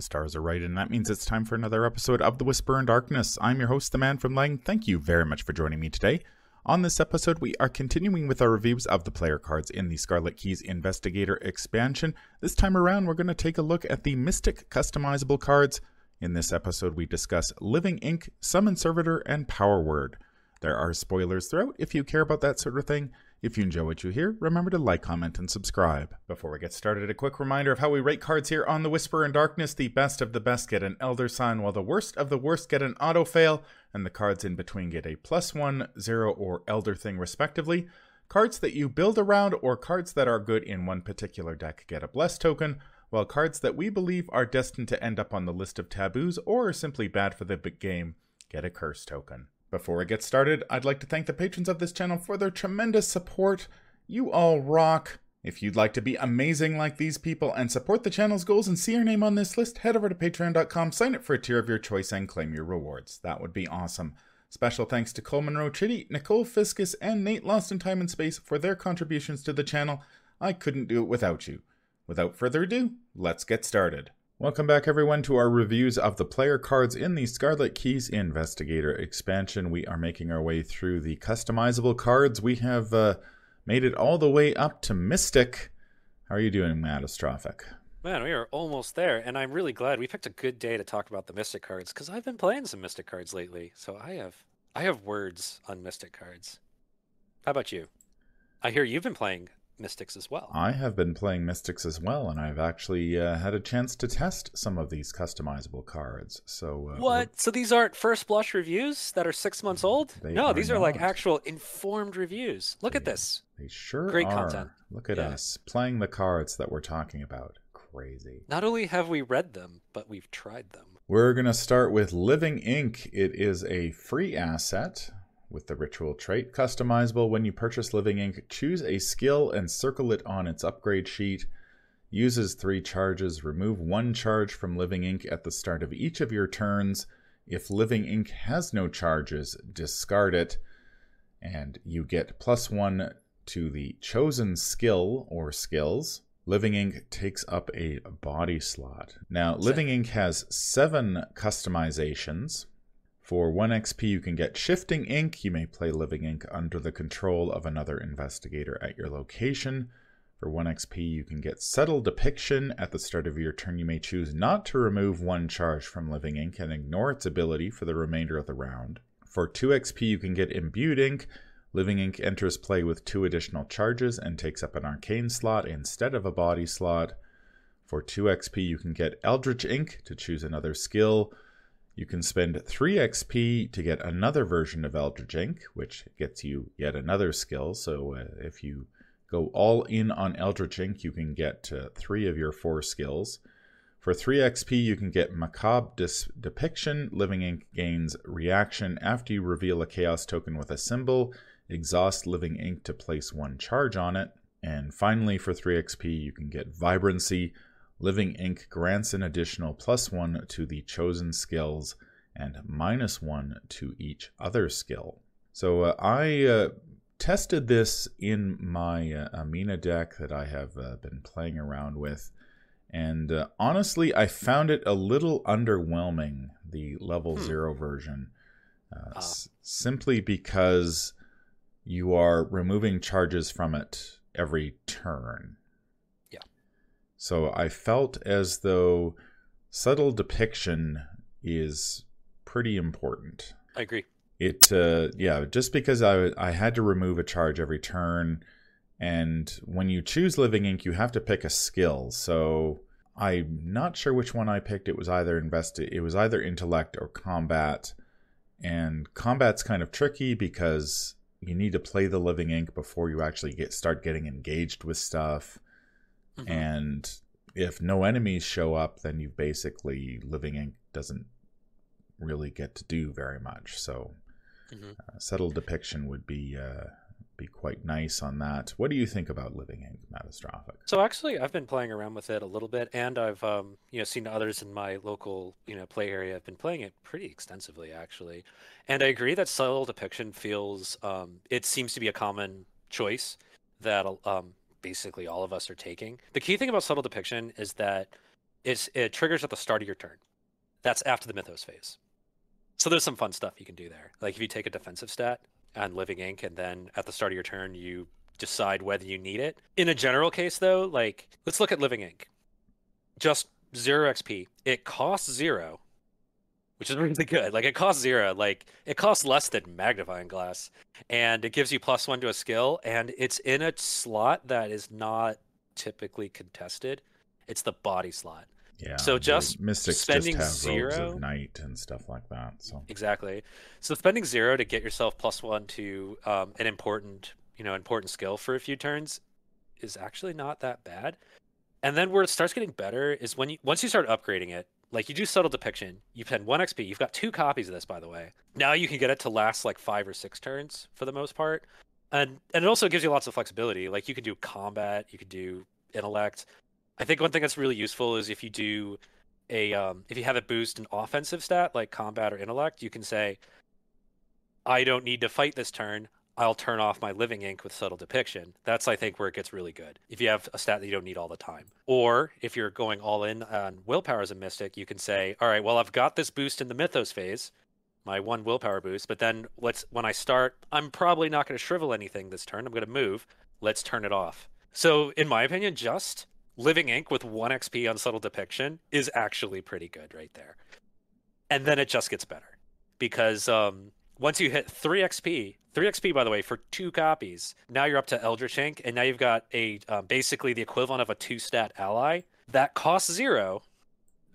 The stars are right, and that means it's time for another episode of The Whisper in Darkness. I'm your host, The Man from Leng. Thank you very much for joining me today. On this episode, we are continuing with our reviews of the player cards in the Scarlet Keys Investigator expansion. This time around, we're going to take a look at the Mystic customizable cards. In this episode, we discuss Living Ink, Summon Servitor, and Power Word. There are spoilers throughout if you care about that sort of thing. If you enjoy what you hear, remember to like, comment, and subscribe. Before we get started, a quick reminder of how we rate cards here on The Whisper in Darkness. The best of the best get an Elder Sign, while the worst of the worst get an Auto Fail, and the cards in between get a plus one, zero, or Elder Thing, respectively. Cards that you build around or cards that are good in one particular deck get a Bless token, while cards that we believe are destined to end up on the list of taboos or are simply bad for the game get a Curse token. Before I get started, I'd like to thank the patrons of this channel for their tremendous support. You all rock. If you'd like to be amazing like these people and support the channel's goals and see your name on this list, head over to patreon.com, sign up for a tier of your choice, and claim your rewards. That would be awesome. Special thanks to Coleman Rowe Chitty, Nicole Fiscus, and Nate Lost in Time and Space for their contributions to the channel. I couldn't do it without you. Without further ado, let's get started. Welcome back, everyone, to our reviews of the player cards in the Scarlet Keys Investigator expansion. We are making our way through the customizable cards. We have uh, made it all the way up to Mystic. How are you doing, Mattastrophic? Man, we are almost there, and I'm really glad we picked a good day to talk about the Mystic cards because I've been playing some Mystic cards lately. So I have I have words on Mystic cards. How about you? I hear you've been playing Mystics as well. I have been playing Mystics as well, and I've actually uh, had a chance to test some of these customizable cards. So uh, what? So these aren't first blush reviews that are six months old? No, are these are like actual informed reviews. Look they, at this. They sure Great are. content. Look at yeah. us playing the cards that we're talking about. Crazy. Not only have we read them, but we've tried them. We're going to start with Living Ink. It is a free asset with the ritual trait. Customizable when you purchase Living Ink, choose a skill and circle it on its upgrade sheet. Uses three charges. Remove one charge from Living Ink at the start of each of your turns. If Living Ink has no charges, discard it. And you get plus one to the chosen skill or skills. Living Ink takes up a body slot. Now, Living Ink has seven customizations. For 1 XP, you can get Shifting Ink. You may play Living Ink under the control of another investigator at your location. For 1 XP, you can get Subtle Depiction. At the start of your turn, you may choose not to remove one charge from Living Ink and ignore its ability for the remainder of the round. For 2 XP, you can get Imbued Ink. Living Ink enters play with two additional charges and takes up an arcane slot instead of a body slot. For 2 XP, you can get Eldritch Ink to choose another skill. You can spend 3 XP to get another version of Eldritch Ink, which gets you yet another skill. So uh, if you go all in on Eldritch Ink, you can get uh, 3 of your 4 skills. For 3 XP, you can get Macabre Dis- Depiction. Living Ink gains reaction after you reveal a Chaos token with a symbol. Exhaust Living Ink to place one charge on it. And finally, for 3 XP, you can get Vibrancy. Living Ink grants an additional plus one to the chosen skills and minus one to each other skill. So uh, I uh, tested this in my uh, Amina deck that I have uh, been playing around with. And uh, honestly, I found it a little underwhelming, the level hmm. zero version, uh, s- simply because you are removing charges from it every turn. So I felt as though subtle depiction is pretty important. I agree. It uh, yeah, just because I I had to remove a charge every turn, and when you choose Living Ink, you have to pick a skill. So I'm not sure which one I picked. It was either invest it was either intellect or combat, and combat's kind of tricky because you need to play the Living Ink before you actually get start getting engaged with stuff Mm-hmm. And if no enemies show up, then you basically Living Ink doesn't really get to do very much. So mm-hmm. uh, subtle depiction would be uh, be quite nice on that. What do you think about Living Ink Mattastrophic? So actually, I've been playing around with it a little bit, and I've um, you know seen others in my local you know play area have been playing it pretty extensively actually, and I agree that subtle depiction feels um, it seems to be a common choice that um, basically all of us are taking. The key thing about subtle depiction is that it triggers at the start of your turn. That's after the Mythos phase. So there's some fun stuff you can do there. Like if you take a defensive stat on Living Ink, and then at the start of your turn you decide whether you need it. In a general case, though, like let's look at Living Ink. Just zero XP. It costs zero, which is really good. Like it costs zero. Like it costs less than magnifying glass, and it gives you plus one to a skill, and it's in a slot that is not typically contested. It's the body slot. Yeah. So just mystics spending just have zero- of night and stuff like that. So Exactly. So spending zero to get yourself plus one to um, an important, you know, important skill for a few turns is actually not that bad. And then where it starts getting better is when you once you start upgrading it, like you do subtle depiction, you spend one XP. You've got two copies of this, by the way. Now you can get it to last like five or six turns for the most part, and and it also gives you lots of flexibility. Like you can do combat, you can do intellect. I think one thing that's really useful is if you do a um, if you have it boost an offensive stat like combat or intellect, you can say, "I don't need to fight this turn. I'll turn off my living ink with subtle depiction." That's I think where it gets really good. If you have a stat that you don't need all the time, or if you're going all in on willpower as a mystic, you can say, "All right, well I've got this boost in the mythos phase." My one willpower boost, but then let's when I start, I'm probably not going to shrivel anything this turn. I'm going to move. Let's turn it off. So, in my opinion, just Living Ink with 1 XP on Subtle Depiction is actually pretty good right there. And then it just gets better. Because um, once you hit 3 XP, 3 XP, by the way, for two copies, now you're up to Eldritch and now you've got a um, basically the equivalent of a two stat ally that costs zero,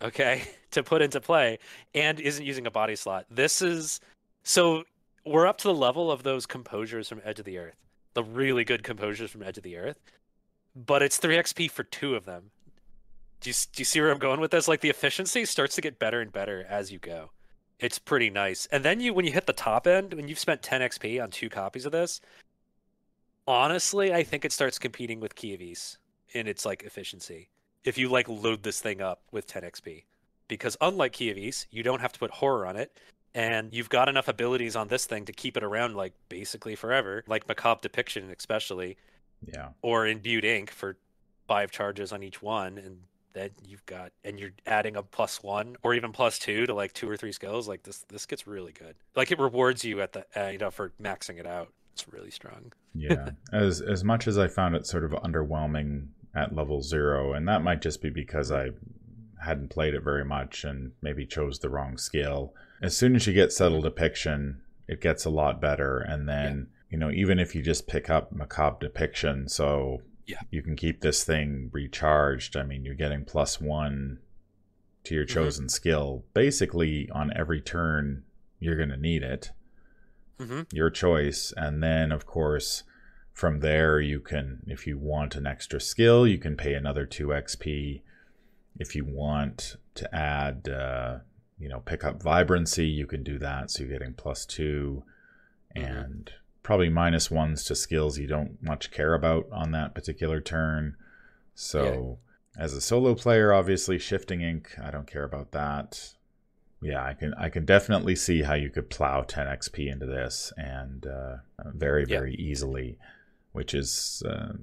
okay, to put into play and isn't using a body slot. This is so we're up to the level of those composures from Edge of the Earth, the really good composures from Edge of the Earth but it's 3 XP for two of them. Do you, do you see where I'm going with this? Like the efficiency starts to get better and better as you go. It's pretty nice. And then you when you hit the top end, when you've spent 10 XP on two copies of this, honestly, I think it starts competing with Ys in its like efficiency. If you like load this thing up with 10 XP. Because unlike Ys, you don't have to put horror on it. And you've got enough abilities on this thing to keep it around like basically forever, like Macabre Depiction especially yeah. or imbued ink for five charges on each one and then you've got and you're adding a plus one or even plus two to like two or three skills like this this gets really good. Like it rewards you at the uh, you know for maxing it out. It's really strong. Yeah. As as much as i found it sort of underwhelming at level zero and that might just be because i hadn't played it very much and maybe chose the wrong skill as soon as you get subtle depiction it gets a lot better. And then you know even if you just pick up macabre depiction so Yeah. you can keep this thing recharged i mean you're getting plus one to your Mhm. chosen skill basically on every turn you're going to need it mm-hmm. your choice and then of course from there you can if you want an extra skill you can pay another 2 xp if you want to add uh, you know pick up vibrancy you can do that so you're getting plus 2 Mhm. and probably minus ones to skills you don't much care about on that particular turn. So as a solo player obviously shifting ink i don't care about that. Yeah i can i can definitely see how you could plow 10 xp into this and uh, very Yeah. very easily which is uh,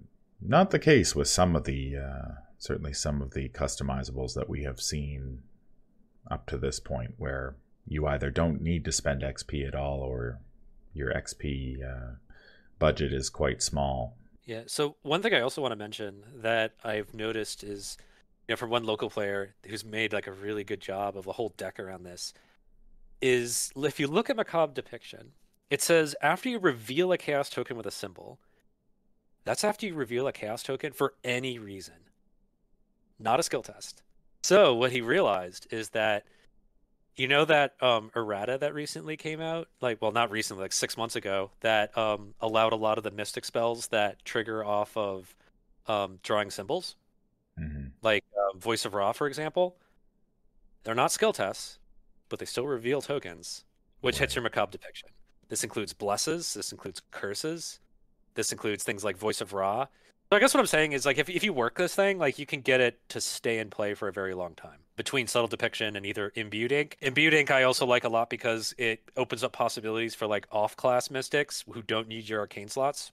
not the case with some of the uh, certainly some of the customizables that we have seen up to this point where you either don't need to spend xp at all or your xp uh, budget is quite small Yeah. So one thing I also want to mention that I've noticed is, you know, from one local player who's made like a really good job of a whole deck around this, is if you look at Macabre Depiction, it says after you reveal a chaos token with a symbol, that's after you reveal a chaos token for any reason, not a skill test. So what he realized is that you know that um, errata that recently came out, like well, not recently, like six months ago, that um, allowed a lot of the mystic spells that trigger off of um, drawing symbols, hmm like uh, Voice of Ra, for example. They're not skill tests, but they still reveal tokens, which hits your macabre depiction. This includes blesses. This includes curses. This includes things like Voice of Ra. So I guess what I'm saying is like if if you work this thing, like you can get it to stay in play for a very long time between subtle depiction and either imbued ink. Imbued ink I also like a lot because it opens up possibilities for like off class mystics who don't need your arcane slots.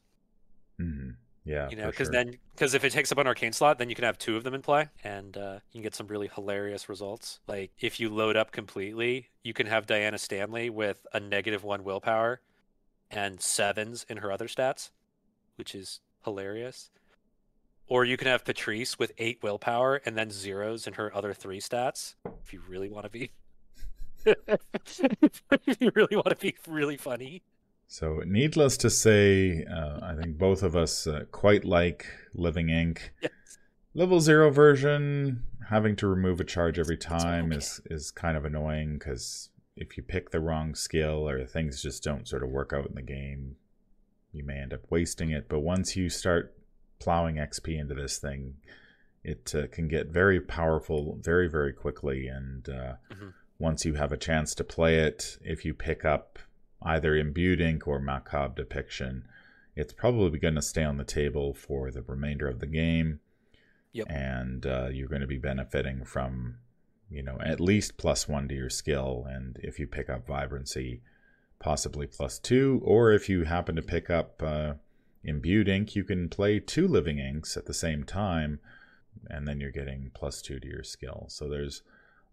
hmm Yeah, You know, because sure. then because if it takes up an arcane slot, then you can have two of them in play, and uh, you can get some really hilarious results. Like if you load up completely, you can have Diana Stanley with a negative one willpower and sevens in her other stats, which is hilarious. Or you can have Patrice with eight willpower and then zeros in her other three stats. If you really want to be, if you really want to be really funny. So, needless to say, uh, I think both of us uh, quite like Living Ink. Yes. Level zero version, having to remove a charge every time okay. is is kind of annoying because if you pick the wrong skill or things just don't sort of work out in the game, you may end up wasting it. But once you start plowing XP into this thing, it uh, can get very powerful very very quickly. And uh, Mhm. once you have a chance to play it, if you pick up either imbued ink or macabre depiction, it's probably going to stay on the table for the remainder of the game. Yep. And uh, you're going to be benefiting from, you know, at least plus one to your skill. And if you pick up vibrancy, possibly plus two. Or if you happen to pick up uh, imbued ink, you can play two living inks at the same time. And then you're getting plus two to your skill. So there's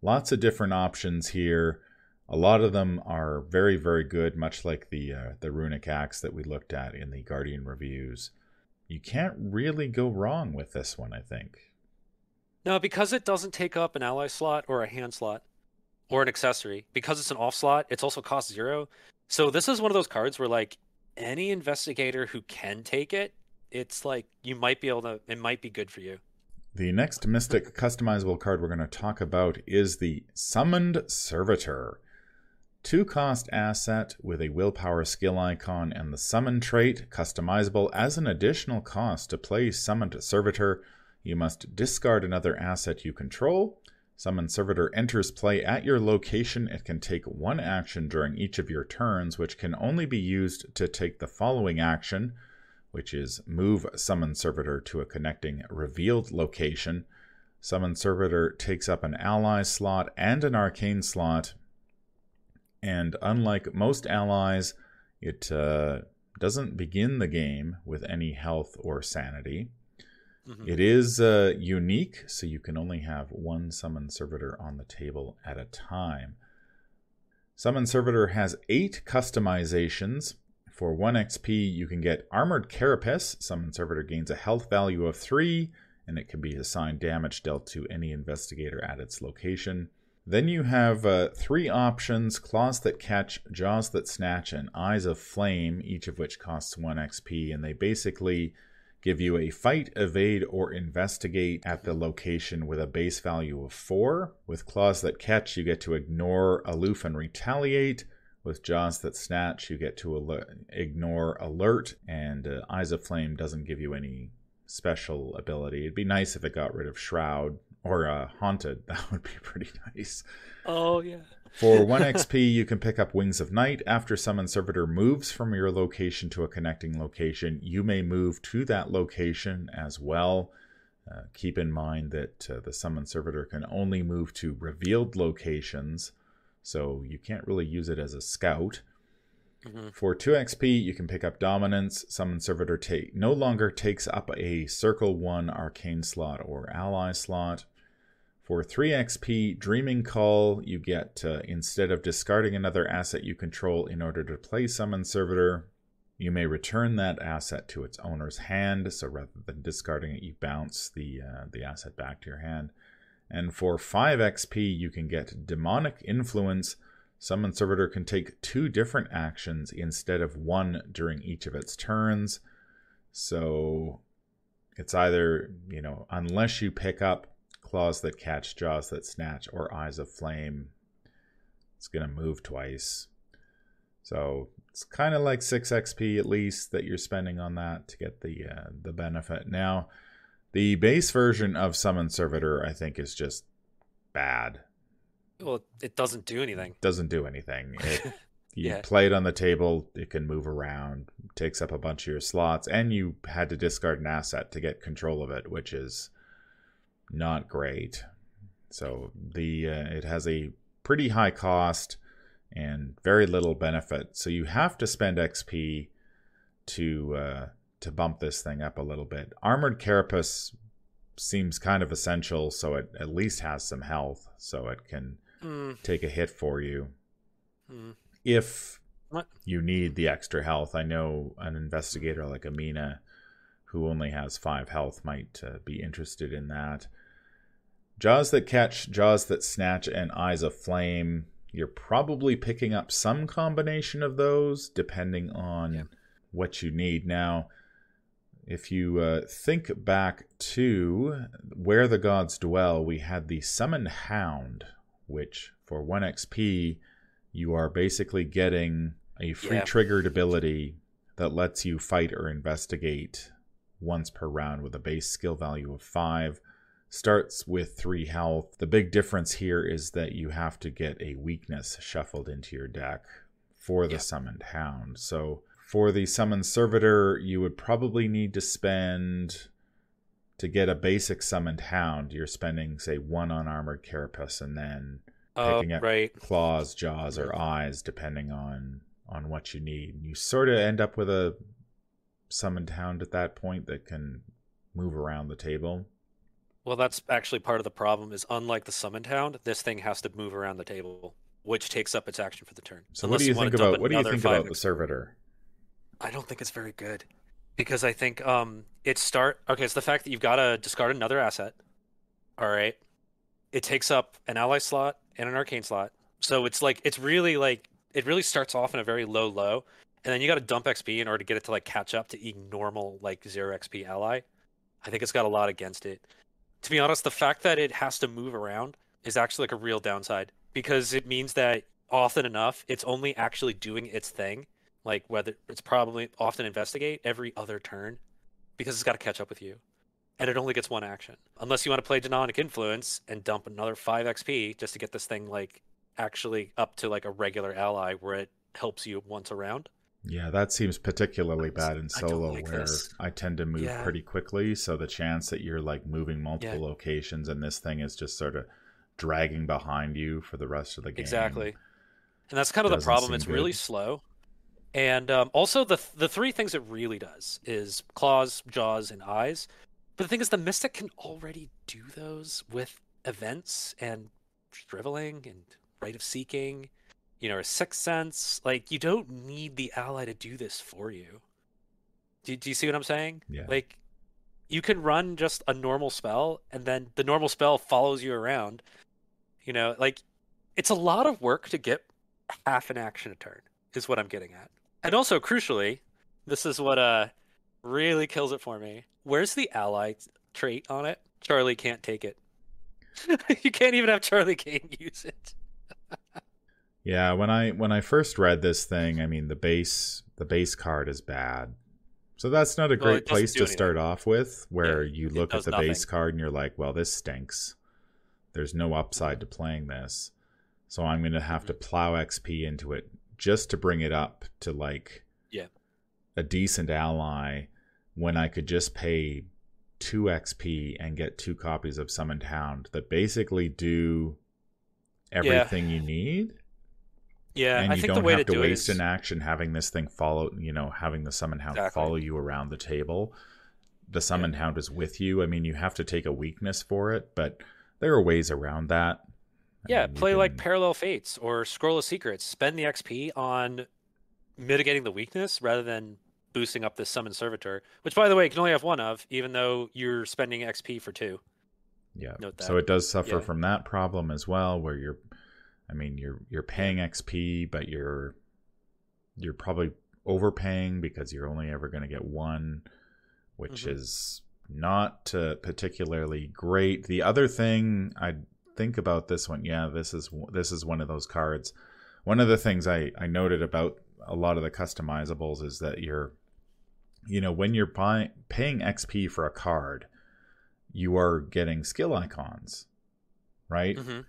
lots of different options here. A lot of them are very, very good, much like the uh, the runic axe that we looked at in the Guardian reviews. You can't really go wrong with this one, I think. No, because it doesn't take up an ally slot or a hand slot or an accessory. Because it's an off slot, it's also cost zero. So this is one of those cards where like any investigator who can take it, it's like you might be able to it might be good for you. The next Mystic customizable card we're going to talk about is the Summoned Servitor. Two cost asset with a willpower skill icon and the summon trait, customizable as an additional cost to play Summoned Servitor. You must discard another asset you control. Summoned Servitor enters play at your location. It can take one action during each of your turns, which can only be used to take the following action which is move Summon Servitor to a connecting revealed location. Summon Servitor takes up an ally slot and an arcane slot, and unlike most allies, it uh, doesn't begin the game with any health or sanity. Mhm. It is uh, unique, so you can only have one Summon Servitor on the table at a time. Summon Servitor has eight customizations. For 1 XP, you can get Armored Carapace. Summon Servitor gains a health value of 3, and it can be assigned damage dealt to any investigator at its location. Then you have uh, three options Claws that catch, Jaws that snatch, and Eyes of Flame, each of which costs 1 XP, and they basically give you a fight, evade, or investigate at the location with a base value of 4. With Claws that catch, you get to ignore, aloof, and retaliate. With Jaws that snatch, you get to al- ignore alert, and uh, Eyes of Flame doesn't give you any special ability. It'd be nice if it got rid of Shroud or uh, Haunted. That would be pretty nice. Oh yeah. For 1 XP, you can pick up Wings of Night. After Summon Servitor moves from your location to a connecting location, you may move to that location as well. Uh, keep in mind that uh, the Summon Servitor can only move to revealed locations, so you can't really use it as a scout. Mhm. For 2 XP, you can pick up Dominance. Summon Servitor take, no longer takes up a Circle 1 Arcane slot or Ally slot. For 3 XP, Dreaming Call, you get, uh, instead of discarding another asset you control in order to play Summon Servitor, you may return that asset to its owner's hand. So rather than discarding it, you bounce the, uh, the asset back to your hand. And for 5 XP, you can get Demonic Influence. Summon Servitor can take two different actions instead of one during each of its turns. So it's either, you know, unless you pick up Claws that catch, Jaws that snatch, or Eyes of Flame, it's going to move twice. So it's kind of like 6 XP at least that you're spending on that to get the uh, the benefit. Now, the base version of Summon Servitor, I think, is just bad. Well, it doesn't do anything. Doesn't do anything. It, you Yeah. play it on the table, it can move around, takes up a bunch of your slots, and you had to discard an asset to get control of it, which is not great. So the uh, it has a pretty high cost and very little benefit. So you have to spend XP to uh, to bump this thing up a little bit. Armored Carapace seems kind of essential, so it at least has some health, so it can Mm, take a hit for you. mm. If What? you need the extra health, I know an investigator like Amina, who only has five health, might uh, be interested in that. Jaws that catch, jaws that snatch, and eyes of flame. You're probably picking up some combination of those, depending on Yeah. what you need. Now, if you uh, think back to where the gods dwell, we had the summoned hound, which for 1 XP, you are basically getting a free Yeah. triggered ability that lets you fight or investigate once per round with a base skill value of 5. Starts with 3 health. The big difference here is that you have to get a weakness shuffled into your deck for the summoned hound. So for the summoned servitor, you would probably need to spend to get a basic summoned hound. You're spending, say, one on armored carapace, and then Oh, Picking up- right. claws, jaws, or eyes, depending on on what you need. You sort of end up with a summoned hound at that point that can move around the table. Well, that's actually part of the problem. Is unlike the summoned hound, this thing has to move around the table, which takes up its action for the turn. So, Unless what do you wanna think about what do you think about the servitor? I don't think it's very good because I think um it start okay. It's the fact that you've got to discard another asset. All right, it takes up an ally slot and an arcane slot, so it's like it's really like it really starts off in a very low low, and then you got to dump XP in order to get it to like catch up to e normal like zero XP ally. I think it's got a lot against it. To be honest, the fact that it has to move around is actually like a real downside because it means that often enough it's only actually doing its thing like whether it's probably often investigate every other turn because it's got to catch up with you and it only gets one action. Unless you want to play demonic influence and dump another 5 xp just to get this thing like actually up to like a regular ally where it helps you once around Yeah, that seems particularly bad in I solo, like where this. I tend to move Yeah. pretty quickly. So the chance that you're like moving multiple locations and this thing is just sort of dragging behind you for the rest of the game. exactly and that's kind of the problem it's really slow and um, also the the three things it really does is claws jaws and eyes but the thing is the mystic can already do those with events and shriveling and rite of seeking you know or sixth sense like you don't need the ally to do this for you. Do, do you see what i'm saying? Yeah. like you can run just a normal spell and then the normal spell follows you around. You know like it's a lot of work to get half an action a turn is what i'm getting at. And also crucially this is what uh really kills it for me. Where's the ally trait on it? Charlie can't take it. You can't even have charlie kane use it Yeah, when I when I first read this thing, I mean the base the base card is bad. So that's not a Well, great place to start off with, where Yeah, you look at the base card and you're like, well, this stinks. There's no upside to playing this. So I'm going to have to Mm-hmm. plow XP into it just to bring it up to like Yeah. a decent ally when I could just pay 2 XP and get two copies of Summoned Hound that basically do everything you need yeah and i you think don't the way have to, to waste is an action having this thing follow you know having the summon hound Exactly. follow you around the table the summoned hound is with you i mean you have to take a weakness for it but there are ways around that I Yeah, mean, you play like Parallel Fates or Scroll of Secrets. Spend the XP on mitigating the weakness rather than boosting up this Summon Servitor, which, by the way, you can only have one of, even though you're spending XP for two. yeah note so it does suffer Yeah. from that problem as well where you're i mean you're you're paying xp but you're you're probably overpaying because you're only ever going to get one which Mhm. is not uh, particularly great. The other thing i think about this one yeah this is this is one of those cards. One of the things i i noted about a lot of the customizables is that you're you know when you're buying paying xp for a card you are getting skill icons right? Hmm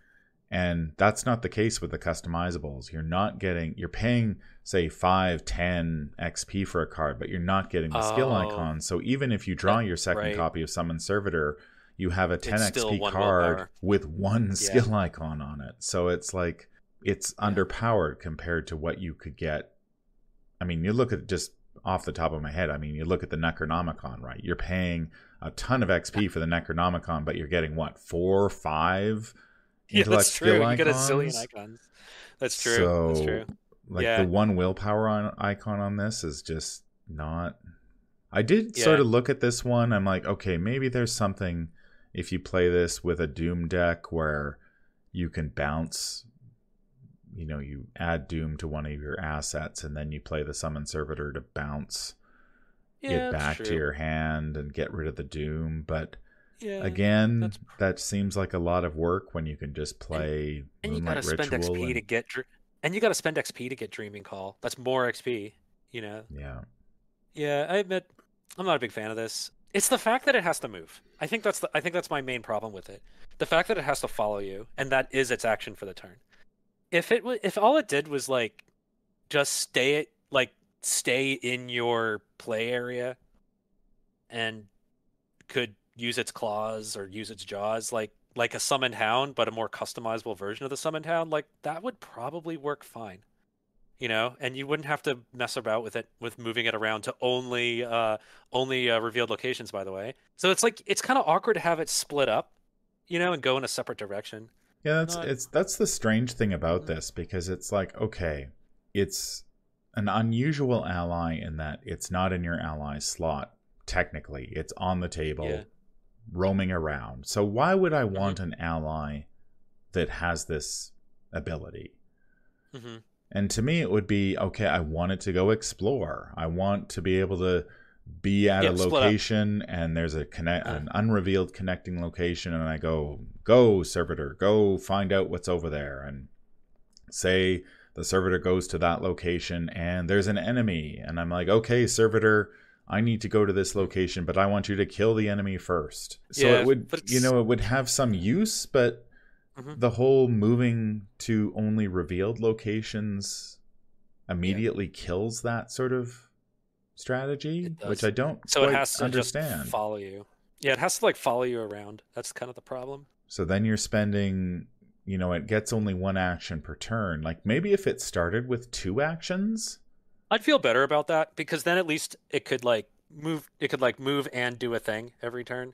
and that's not the case with the customizables you're not getting you're paying say 5 10 xp for a card but you're not getting the skill Oh. icon so even if you draw your second right. copy of summon servitor you have a 10 still xp card with one Yeah. skill icon on it so it's like it's underpowered compared to what you could get i mean you look at just off the top of my head. I mean, you look at the Necronomicon, right? You're paying a ton of XP for the Necronomicon, but you're getting what four, five Yeah, that's true. You get a zillion icons. That's true. So, that's true. Like Yeah. the one willpower on, icon on this is just not. I did sort of look at this one. I'm like, okay, maybe there's something if you play this with a Doom deck where you can bounce. You know, you add Doom to one of your assets, and then you play the Summon Servitor to bounce Yeah, it back to your hand and get rid of the Doom. But Yeah. again, that's- that seems like a lot of work when you can just play and you gotta spend Ritual. XP to get, dr- and you gotta spend XP to get Dreaming Call. That's more XP. You know. yeah. Yeah, I admit I'm not a big fan of this. It's the fact that it has to move. I think that's the, I think that's my main problem with it. The fact that it has to follow you, and that is its action for the turn. If it wa- if all it did was like just stay it like stay in your play area, and could use its claws or use its jaws like like a summoned hound, but a more customizable version of the summoned hound, like that would probably work fine you know and you wouldn't have to mess about with it with moving it around to only uh only uh, revealed locations by the way so it's like it's kind of awkward to have it split up you know and go in a separate direction Yeah, that's Not- it's that's the strange thing about this because it's like okay, it's an unusual ally in that it's not in your ally slot technically. It's on the table Yeah. Roaming around. So why would I want an ally that has this ability? hmm And to me it would be okay, I want it to go explore. I want to be able to be at Yeah, a location and there's a connect an unrevealed connecting location and I go go servitor go find out what's over there and say the servitor goes to that location and there's an enemy and I'm like okay servitor I need to go to this location but I want you to kill the enemy first. So Yeah, it would you know it would have some use but Mhm. the whole moving to only revealed locations immediately kills that sort of strategy which I don't so it has to understand. just follow you. Yeah it has to like follow you around. That's kind of the problem. So then you're spending, you know, it gets only one action per turn. Like maybe if it started with two actions, i'd feel better about that because then at least it could like move it could like move and do a thing every turn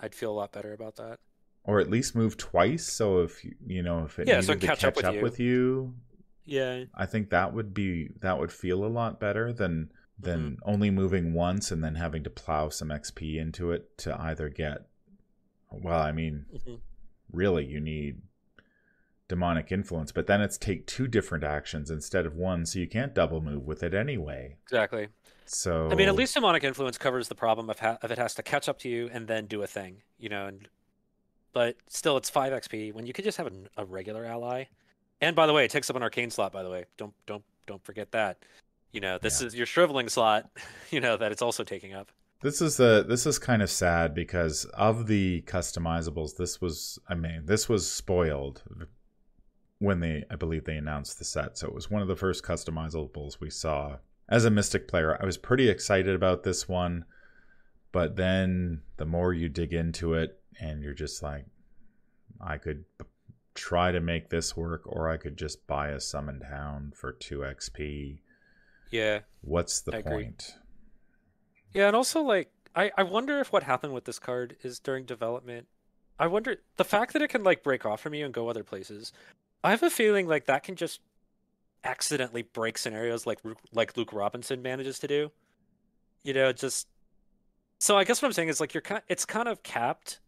i'd feel a lot better about that or at least move twice. So if you, you know, if it Yeah, so to catch catch up up, with with, you. you. yeah I think that would be that would feel a lot better than than Mm-hmm. only moving once and then having to plow some XP into it to either get. Well, I mean, Mhm. really, you need demonic influence, but then it's take two different actions instead of one, so you can't double move with it anyway. exactly So I mean, at least demonic influence covers the problem of, ha- of it has to catch up to you and then do a thing, you know. And but still, it's five XP when you could just have a, a regular ally. And by the way, it takes up an arcane slot. By the way, don't don't don't forget that. You know, this is your shriveling slot. You know that it's also taking up. This is the this is kind of sad because of the customizables, this was I mean this was spoiled when they I believe they announced the set. So it was one of the first customizables we saw. As a Mystic player, I was pretty excited about this one, but then the more you dig into it, and you're just like, I could try to make this work, or I could just buy a summoned hound for two XP. Yeah, What's the I agree. point? yeah, and also like I I wonder if what happened with this card is during development. I wonder the fact that it can like break off from you and go other places. I have a feeling like that can just accidentally break scenarios like like Luke Robinson manages to do. You know, just so I guess what I'm saying is like you're kind it's kind of capped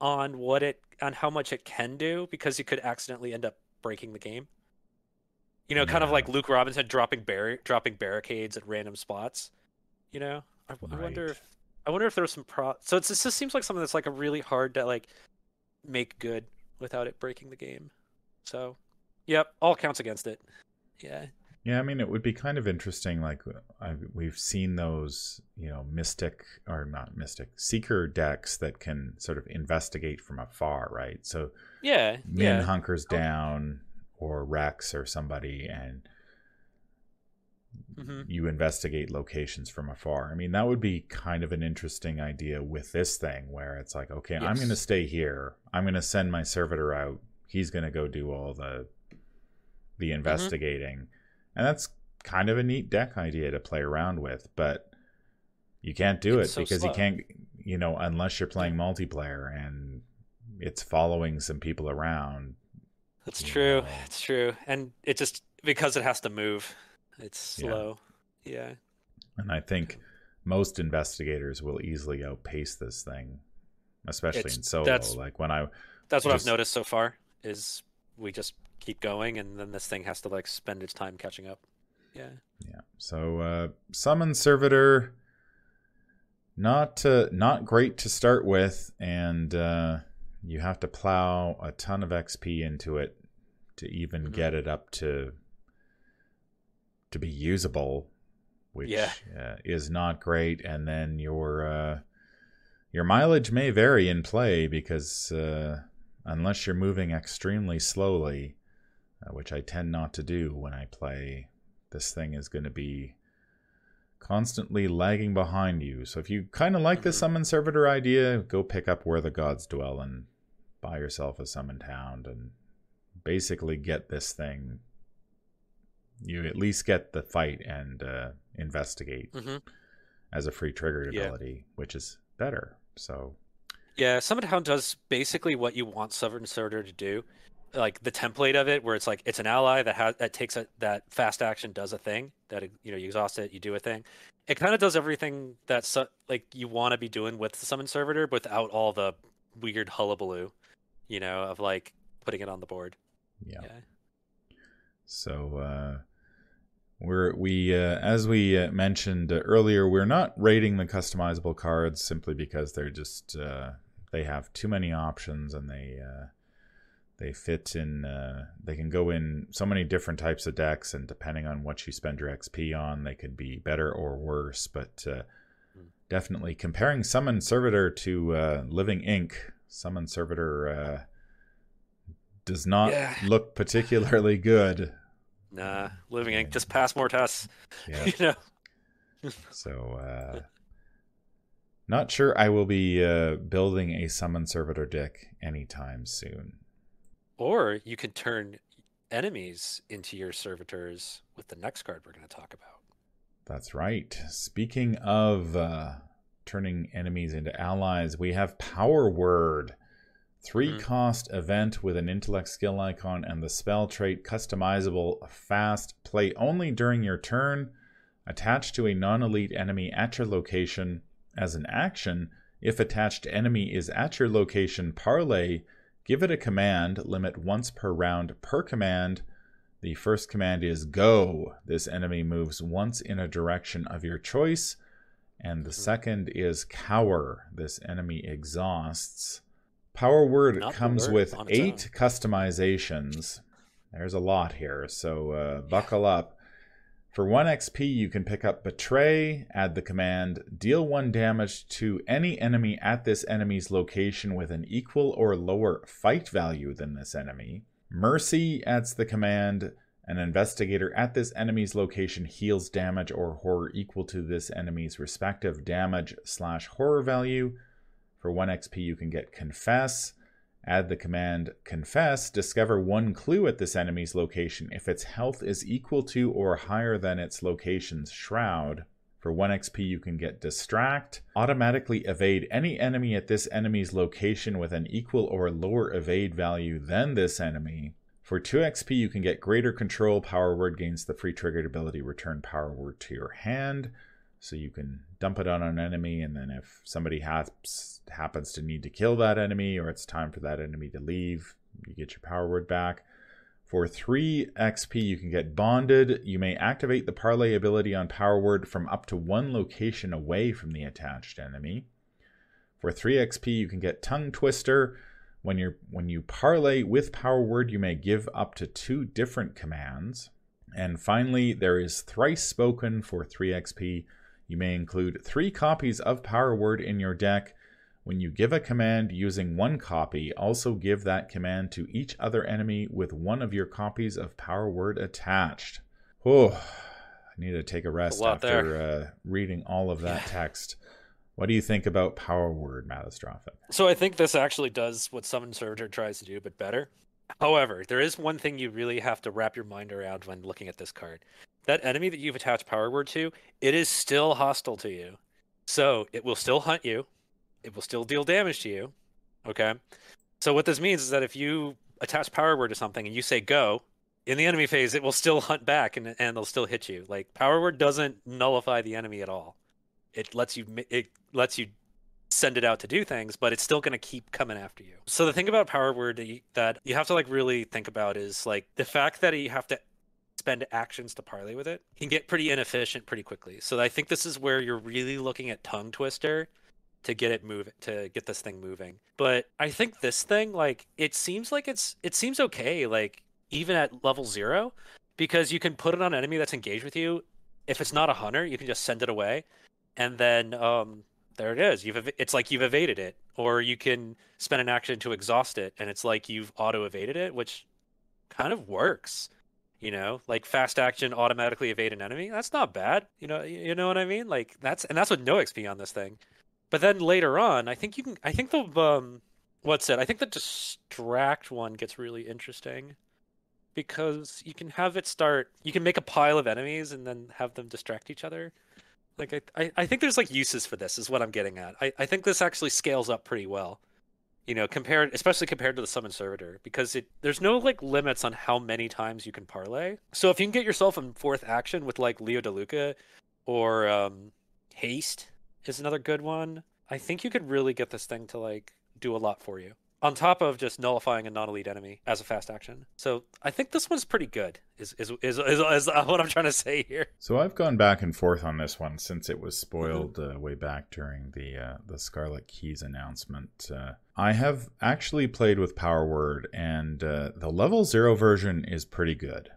on what it on how much it can do because you could accidentally end up breaking the game. You know, kind of like Luke Robinson dropping bar- dropping barricades at random spots. You know, I, I wonder if I wonder if there was some pro. So it's, it just seems like something that's like a really hard to like make good without it breaking the game. So, yep, all counts against it. Yeah, Yeah, I mean, it would be kind of interesting. Like, I, we've seen those, you know, mystic or not mystic seeker decks that can sort of investigate from afar, right? So yeah, Min yeah. hunkers down, or Rex or somebody, and hmm you investigate locations from afar. I mean, that would be kind of an interesting idea with this thing, where it's like, okay, I'm going to stay here. I'm going to send my servitor out. He's going to go do all the Mm-hmm. the investigating, and that's kind of a neat deck idea to play around with, but you can't do It's it so because slow. you can't, you know, unless you're playing multiplayer and it's following some people around. That's true. know. It's true. And it just because it has to move, it's Yeah. slow. Yeah. And I think most investigators will easily outpace this thing, especially It's- in solo. that's- Like when I, That's what Just- I've noticed so far is we just keep going and then this thing has to like spend its time catching up. Yeah. yeah. So uh, summon servitor, not uh, not great to start with, and uh, you have to plow a ton of XP into it to even Mhm. get it up to to be usable, which Yeah. uh, is not great. And then your uh, your mileage may vary in play because uh, unless you're moving extremely slowly, uh, which I tend not to do when I play, this thing is going to be constantly lagging behind you. So if you kind of like the Mhm. summon servitor idea, go pick up where the gods dwell and buy yourself a summoned hound and basically get this thing. You at least get the fight and uh, investigate hmm as a free triggered Yeah. ability, which is better. So Yeah. Summon Hound does basically what you want Summon Servitor to do. Like the template of it, where it's like it's an ally that has that takes a that fast action does a thing that you know you exhaust it, you do a thing. It kind of does everything that su- like you want to be doing with the summon servitor, without all the weird hullabaloo, you know, of like putting it on the board. yeah. Yeah. So uh, we're we uh, as we uh, mentioned earlier, we're not rating the customizable cards simply because they're just uh, they have too many options and they uh, they fit in. Uh, they can go in so many different types of decks, and depending on what you spend your XP on, they could be better or worse. But uh, Hmm. definitely comparing Summon Servitor to uh, Living Ink, Summon Servitor. Uh, does not Yeah. look particularly good. Nah, Living Ink, just pass more tests. Yeah. you know. So, uh, not sure I will be uh, building a summon servitor deck anytime soon. Or you can turn enemies into your servitors with the next card we're going to talk about. That's right. Speaking of uh, turning enemies into allies, we have Power Word. Three Mhm. cost event with an intellect skill icon and the spell trait customizable fast. Play only during your turn. Attached to a non elite enemy at your location. As an action, if attached enemy is at your location, parlay, give it a command, limit once per round per command. The first command is go. This enemy moves once in a direction of your choice. And the Mhm. second is cower. This enemy exhausts. Power Word Not comes with eight customizations. There's a lot here, so uh, buckle up. For 1 XP, you can pick up Betray, add the command, deal 1 damage to any enemy at this enemy's location with an equal or lower fight value than this enemy. Mercy adds the command, an investigator at this enemy's location heals damage or horror equal to this enemy's respective damage slash horror value. For 1 XP, you can get Confess. Add the command Confess, discover one clue at this enemy's location if its health is equal to or higher than its location's shroud. For 1 XP, you can get Distract, automatically evade any enemy at this enemy's location with an equal or lower evade value than this enemy. For 2 XP, you can get Greater Control. Power Word gains the free triggered ability Return Power Word to your hand. So you can dump it on an enemy, and then if somebody haps, happens to need to kill that enemy, or it's time for that enemy to leave, you get your power word back. For 3 XP, you can get Bonded. You may activate the Parlay ability on Power Word from up to one location away from the attached enemy. For 3 XP, you can get Tongue Twister. When you when you parlay with Power Word, you may give up to two different commands. And finally, there is Thrice Spoken for 3 XP. You may include three copies of Power Word in your deck. When you give a command using one copy, also give that command to each other enemy with one of your copies of Power Word attached. Oh, I need to take a rest lot after uh, reading all of that text. What do you think about Power Word, Mattastrophic? So I think this actually does what Summon Servitor tries to do, but better. However, there is one thing you really have to wrap your mind around when looking at this card. That enemy that you've attached power word to, it is still hostile to you. So it will still hunt you. It will still deal damage to you. Okay. So what this means is that if you attach power word to something and you say go, in the enemy phase, it will still hunt back and and they'll still hit you. Like power word doesn't nullify the enemy at all. It lets you it lets you send it out to do things, but it's still going to keep coming after you. So the thing about power word that you, that you have to like really think about is like the fact that you have to spend actions to parlay with it can get pretty inefficient pretty quickly. So I think this is where you're really looking at tongue twister to get it moving to get this thing moving. But I think this thing like it seems like it's it seems okay like even at level 0 because you can put it on an enemy that's engaged with you. If it's not a hunter, you can just send it away and then um there it is. You've ev- it's like you've evaded it, or you can spend an action to exhaust it, and it's like you've auto evaded it, which kind of works. You know, like fast action automatically evade an enemy. That's not bad. You know, you know what I mean? Like that's and that's with no XP on this thing. But then later on, I think you can. I think the um, what's it? I think the distract one gets really interesting because you can have it start. You can make a pile of enemies and then have them distract each other like I, I, I think there's like uses for this is what I'm getting at. I, I think this actually scales up pretty well. You know, compared especially compared to the summon servitor, because it there's no like limits on how many times you can parlay. So if you can get yourself in fourth action with like Leo DeLuca or um, Haste is another good one. I think you could really get this thing to like do a lot for you on top of just nullifying a non-elite enemy as a fast action. So I think this one's pretty good. Is is is, is, is what I'm trying to say here. So I've gone back and forth on this one since it was spoiled mm-hmm. uh, way back during the uh, the Scarlet Keys announcement. Uh, I have actually played with Power Word, and uh, the level zero version is pretty good.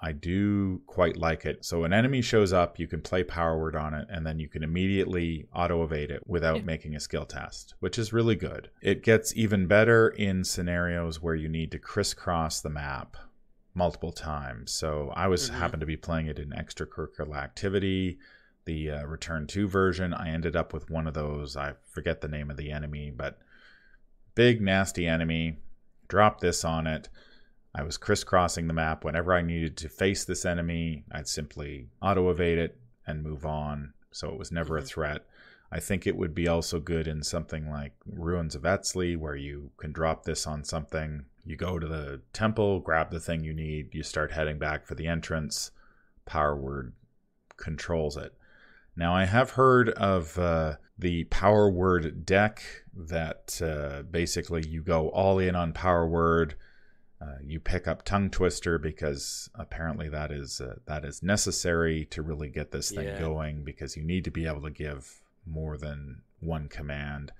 I do quite like it. So an enemy shows up, you can play power word on it, and then you can immediately auto evade it without making a skill test, which is really good. It gets even better in scenarios where you need to crisscross the map multiple times. So I was mm-hmm. happened to be playing it in extracurricular activity, the uh, return to version. I ended up with one of those. I forget the name of the enemy, but big nasty enemy. Drop this on it I was crisscrossing the map. Whenever I needed to face this enemy, I'd simply auto evade it and move on. So it was never mm-hmm. a threat. I think it would be also good in something like Ruins of Eztli, where you can drop this on something. You go to the temple, grab the thing you need, you start heading back for the entrance. Power word controls it. Now, I have heard of uh, the power word deck that uh, basically you go all in on power word uh, you pick up tongue twister because apparently that is uh, that is necessary to really get this thing yeah. going because you need to be able to give more than one command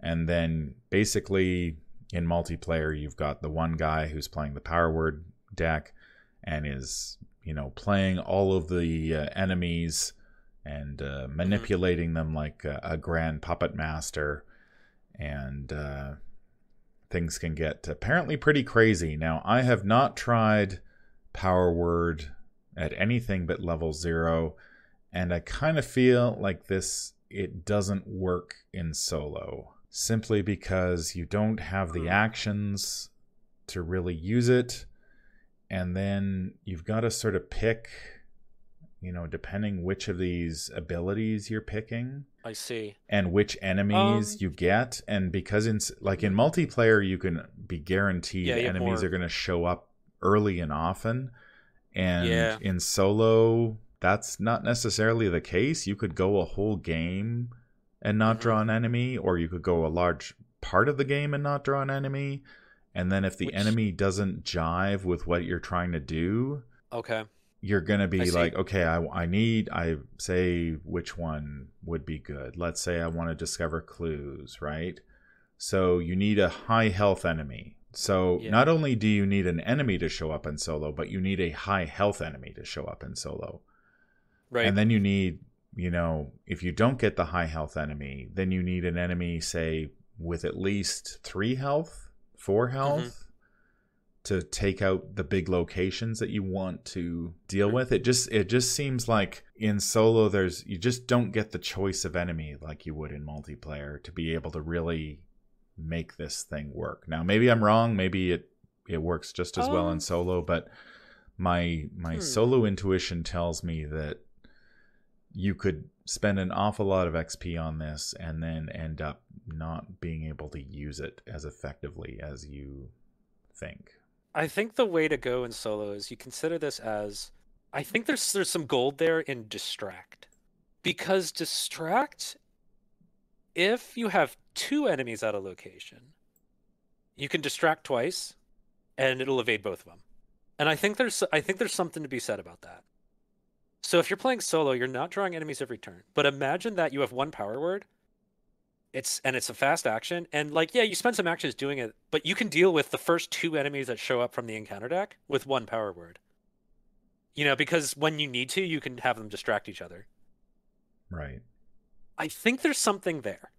and then basically in multiplayer you've got the one guy who's playing the power word deck and is you know playing all of the uh, enemies and uh, mm-hmm. manipulating them like a, a, grand puppet master and uh, things can get apparently pretty crazy. Now, I have not tried Power Word at anything but level zero, and I kind of feel like this it doesn't work in solo simply because you don't have the hmm. actions to really use it, and then you've got to sort of pick you know, depending which of these abilities you're picking. I see. And which enemies um, you get. And because in like in multiplayer you can be guaranteed yeah, enemies are gonna show up early and often. And yeah. in solo, that's not necessarily the case. You could go a whole game and not mm-hmm. draw an enemy, or you could go a large part of the game and not draw an enemy. And then if the which... enemy doesn't jive with what you're trying to do, okay you're going to be like, okay, I, I need, I say which one would be good. Let's say I want to discover clues, right? So you need a high health enemy. So yeah. not only do you need an enemy to show up in solo, but you need a high health enemy to show up in solo. Right. And then you need, you know, if you don't get the high health enemy, then you need an enemy, say, with at least three health, four health. Mm-hmm to take out the big locations that you want to deal with. It just it just seems like in solo there's you just don't get the choice of enemy like you would in multiplayer to be able to really make this thing work. Now maybe I'm wrong, maybe it it works just as well in um, solo, but my my Hmm. solo intuition tells me that you could spend an awful lot of XP on this and then end up not being able to use it as effectively as you think. I think the way to go in solo is you consider this as I think there's there's some gold there in distract. Because distract if you have two enemies at a location, you can distract twice and it'll evade both of them. And I think there's I think there's something to be said about that. So if you're playing solo, you're not drawing enemies every turn. But imagine that you have one power word. It's and it's a fast action, and like yeah, you spend some actions doing it, but you can deal with the first two enemies that show up from the encounter deck with one power word. You know, because when you need to, you can have them distract each other. Right. I think there's something there.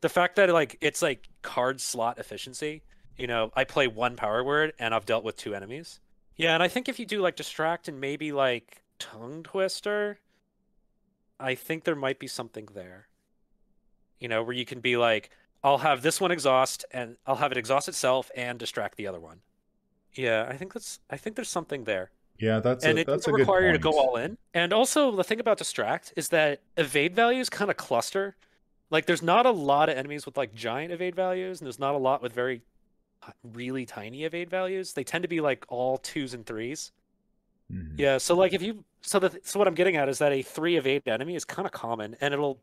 The fact that like it's like card slot efficiency. You know, I play one power word and I've dealt with two enemies. Yeah, and I think if you do like distract and maybe like tongue twister, I think there might be something there. You know, where you can be like, I'll have this one exhaust and I'll have it exhaust itself and distract the other one. Yeah, I think that's I think there's something there Yeah, that's and a, it that's doesn't require you to go all in. And also, the thing about distract is that evade values kind of cluster. Like, there's not a lot of enemies with like giant evade values, and there's not a lot with very, really tiny evade values. They tend to be like all twos and threes. Mhm. Yeah. So like, if you so the so what I'm getting at is that a three evade enemy is kind of common, and it'll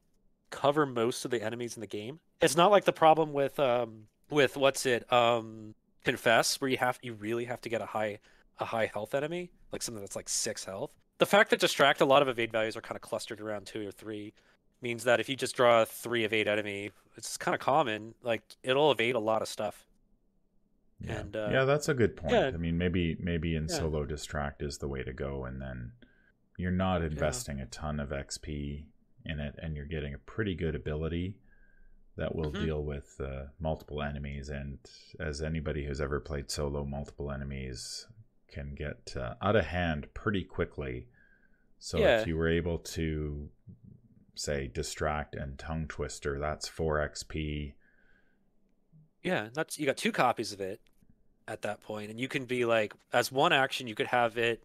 cover most of the enemies in the game. It's not like the problem with um with what's it um confess where you have you really have to get a high a high health enemy like something that's like six health. The fact that distract a lot of evade values are kind of clustered around two or three means that if you just draw a three evade enemy, it's kind of common. Like it'll evade a lot of stuff. Yeah. And, uh, yeah, that's a good point. yeah. I mean, maybe maybe in Yeah. solo distract is the way to go, and then you're not investing a ton of XP in it, and you're getting a pretty good ability that will Mhm. deal with uh, multiple enemies. And as anybody who's ever played solo, multiple enemies can get uh, out of hand pretty quickly. So Yeah. if you were able to say distract and tongue twister, that's four XP. Yeah, that's you got two copies of it at that point, and you can be like, as one action, you could have it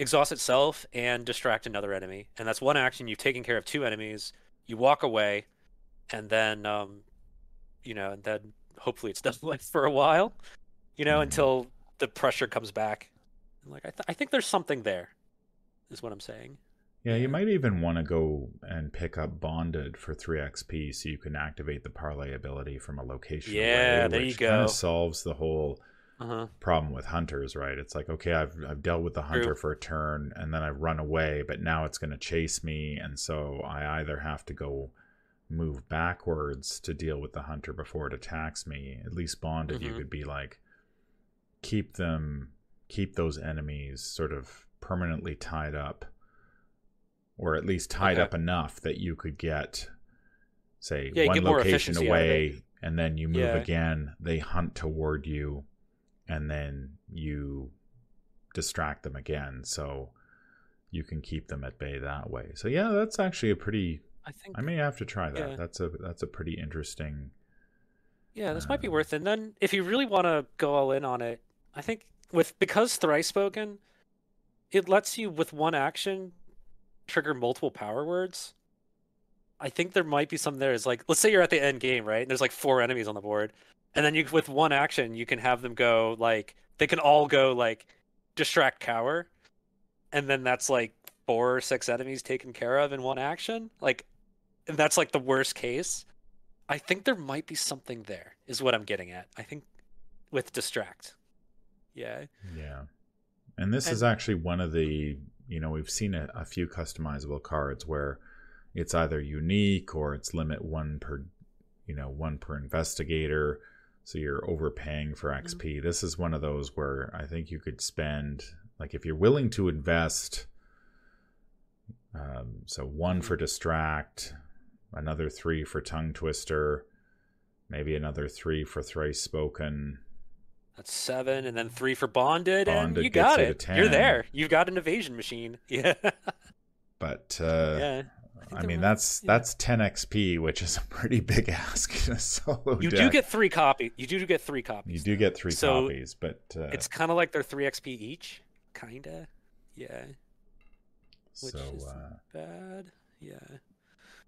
exhaust itself and distract another enemy, and that's one action. You've taken care of two enemies. You walk away, and then, um, you know, and then hopefully it's done with for a while, you know, Mhm. until the pressure comes back. Like I, th- I think there's something there, is what I'm saying. Yeah, Yeah. you might even want to go and pick up Bonded for 3 XP so you can activate the parlay ability from a location Yeah, away, there you go. kind of solves the whole Uh huh. problem with hunters, right? It's like, okay, I've, I've dealt with the hunter True. for a turn and then I run away, but now it's going to chase me. And so I either have to go move backwards to deal with the hunter before it attacks me. At least Bonded, you Mhm. could be like, keep them, keep those enemies sort of permanently tied up or at least tied Okay. up enough that you could get say Yeah, one location efficiency out of it. away and then you move Yeah. again they hunt toward you and then you distract them again so you can keep them at bay that way so yeah that's actually a pretty I think. i may have to try that Yeah. that's a that's a pretty interesting Yeah, this might be Um, worth it. And then if you really want to go all in on it, I think with because thrice spoken, it lets you with one action trigger multiple power words. I think there might be some there. Is like let's say you're at the end game, right? And there's like four enemies on the board, and then you with one action you can have them go like they can all go like distract cower, and then that's like four or six enemies taken care of in one action. Like, and that's like the worst case. I think there might be something there, is what I'm getting at. I think with distract. Yeah. Yeah. And this is actually one of the, you know, we've seen a, a few customizable cards where it's either unique or it's limit one per, you know, one per investigator. So you're overpaying for XP. This is one of those where I think you could spend, like, if you're willing to invest, um, so one for distract, another three for tongue twister, maybe another three for thrice spoken. That's seven, and then three for bonded, and you got it. You're there. You've got an evasion machine. Yeah. But uh, yeah. I mean might- that's yeah. that's 10 XP, which is a pretty big ask in a solo You deck. do get three copies. You do get three copies. you do get three so copies, but uh, It's kind of like they're three XP each. kinda. Yeah. Which so, is uh, bad. Yeah.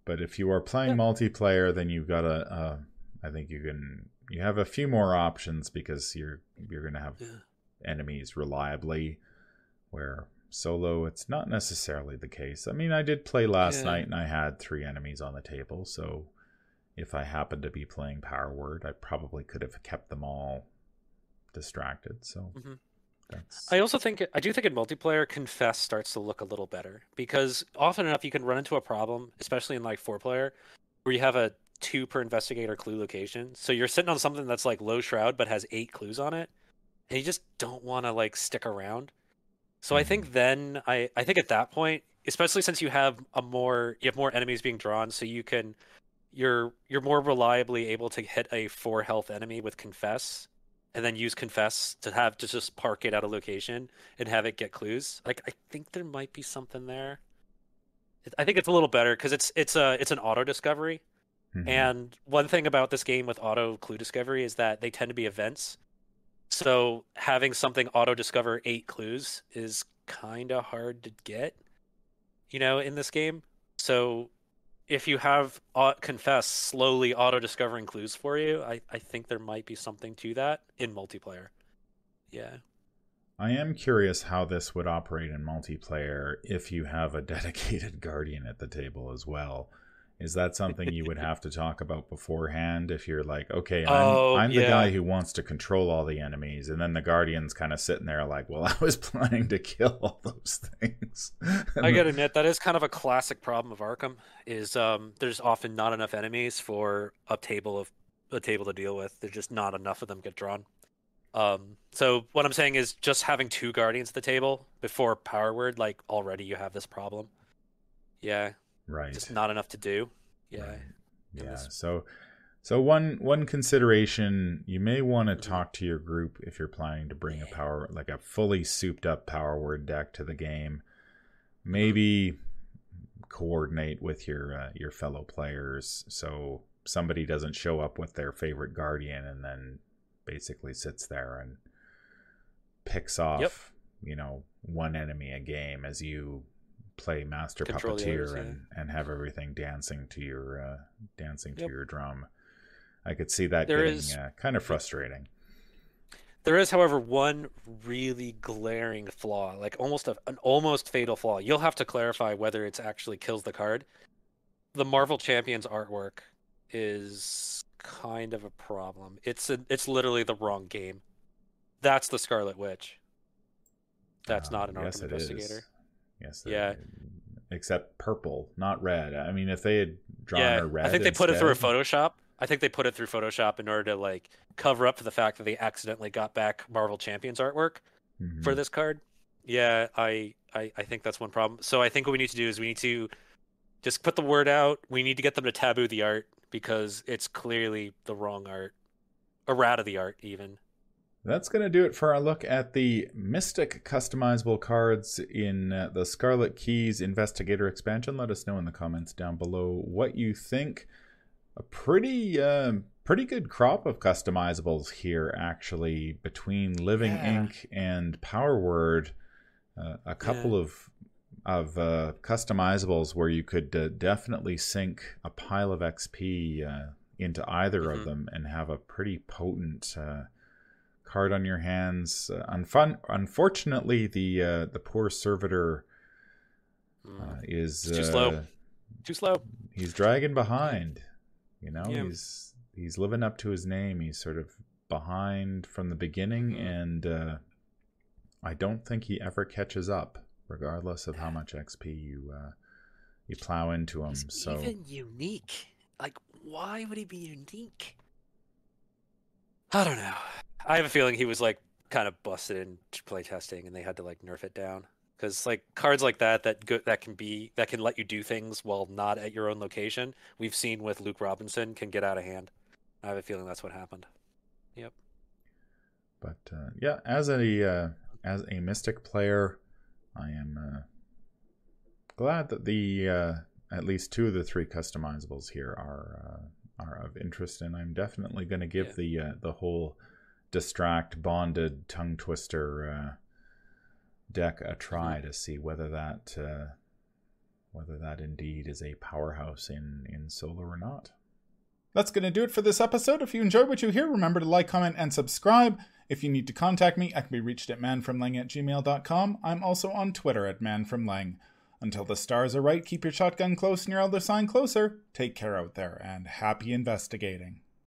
but if you are playing Yeah. multiplayer, then you've got a. Uh, I think you can. You have a few more options because you're you're gonna have Yeah. enemies reliably. Where solo, it's not necessarily the case. I mean, I did play last Yeah. night and I had three enemies on the table, so if I happened to be playing Power Word, I probably could have kept them all distracted. So Mhm. that's I also think I do think in multiplayer, confess starts to look a little better because often enough you can run into a problem, especially in like four player, where you have a two per investigator clue location. So you're sitting on something that's like low shroud but has eight clues on it, and you just don't want to like stick around. So I think then I I think at that point, especially since you have a more you have more enemies being drawn, so you can you're you're more reliably able to hit a four health enemy with confess and then use confess to have to just park it at a location and have it get clues. Like I think there might be something there. I think it's a little better because it's it's a it's an auto discovery. Mhm. And one thing about this game with auto clue discovery is that they tend to be events. So having something auto discover eight clues is kind of hard to get, you know, in this game. So if you have au- confess slowly auto discovering clues for you, I, I think there might be something to that in multiplayer. Yeah. I am curious how this would operate in multiplayer if you have a dedicated guardian at the table as well. Is that something you would have to talk about beforehand if you're like, okay, I'm, Oh, I'm the yeah. guy who wants to control all the enemies, and then the guardian's kind of sitting there like, well, I was planning to kill all those things. I gotta admit that is kind of a classic problem of Arkham. Is um, there's often not enough enemies for a table of a table to deal with. There's just not enough of them get drawn. Um, so what I'm saying is just having two guardians at the table before power word, like already you have this problem. Yeah, right. just not enough to do. Yeah, Right. Yeah. So so one one consideration you may want to Mhm. talk to your group if you're planning to bring a power like a fully souped up power word deck to the game. Mm-hmm. Maybe coordinate with your uh, your fellow players so somebody doesn't show up with their favorite guardian and then basically sits there and picks off, you know, one enemy a game as you play master Control puppeteer others, yeah. and, and have everything dancing to your uh, dancing to Yep. your drum. I could see that There getting is- uh, kind of frustrating. There is, however, one really glaring flaw, like almost a, an almost fatal flaw. You'll have to clarify whether it's actually kills the card. The Marvel Champions artwork is kind of a problem. It's a, it's literally the wrong game. That's the Scarlet Witch. That's Uh, not an yes, Arkham it is. Yes. Yeah. Except purple, not red. I mean, if they had drawn Yeah, her red, I think they put it through a Photoshop. I think they put it through Photoshop in order to like cover up for the fact that they accidentally got back Marvel Champions artwork. Mhm. for this card. Yeah, I, I I think that's one problem. So I think what we need to do is we need to just put the word out. We need to get them to taboo the art because it's clearly the wrong art, errata the art even. That's going to do it for our look at the Mystic customizable cards in uh, the Scarlet Keys Investigator expansion. Let us know in the comments down below what you think. A pretty, uh, pretty good crop of customizables here, actually, between Living Yeah. Ink and Power Word. Uh, a couple of of uh, customizables where you could uh, definitely sink a pile of XP uh, into either of Mhm. them and have a pretty potent uh, card on your hands. Uh, unfun- unfortunately, the uh, the poor servitor Mm, uh, is It's too slow. uh, Too slow. he's dragging behind. You know, Yeah. he's he's living up to his name. He's sort of behind from the beginning, Mhm. and uh, I don't think he ever catches up, regardless of how much XP you uh, you plow into him. He's so even unique. Like, why would he be unique? I don't know. I have a feeling he was like kind of busted in playtesting, and they had to like nerf it down. Because like cards like that that go, that can be that can let you do things while not at your own location. We've seen with Luke Robinson can get out of hand. I have a feeling that's what happened. Yep. But uh, yeah, as a uh, as a Mystic player, I am uh, glad that the uh, at least two of the three customizables here are uh, are of interest, and I'm definitely going to give Yeah. the uh, the whole distract bonded tongue twister uh, deck a try to see whether that uh, whether that indeed is a powerhouse in in solo or not. That's going to do it for this episode. If you enjoyed what you hear, remember to like, comment, and subscribe. If you need to contact me, I can be reached at manfromleng at gmail.com. I'm also on Twitter at manfromleng. Until the stars are right, keep your shotgun close and your elder sign closer. Take care out there, and happy investigating.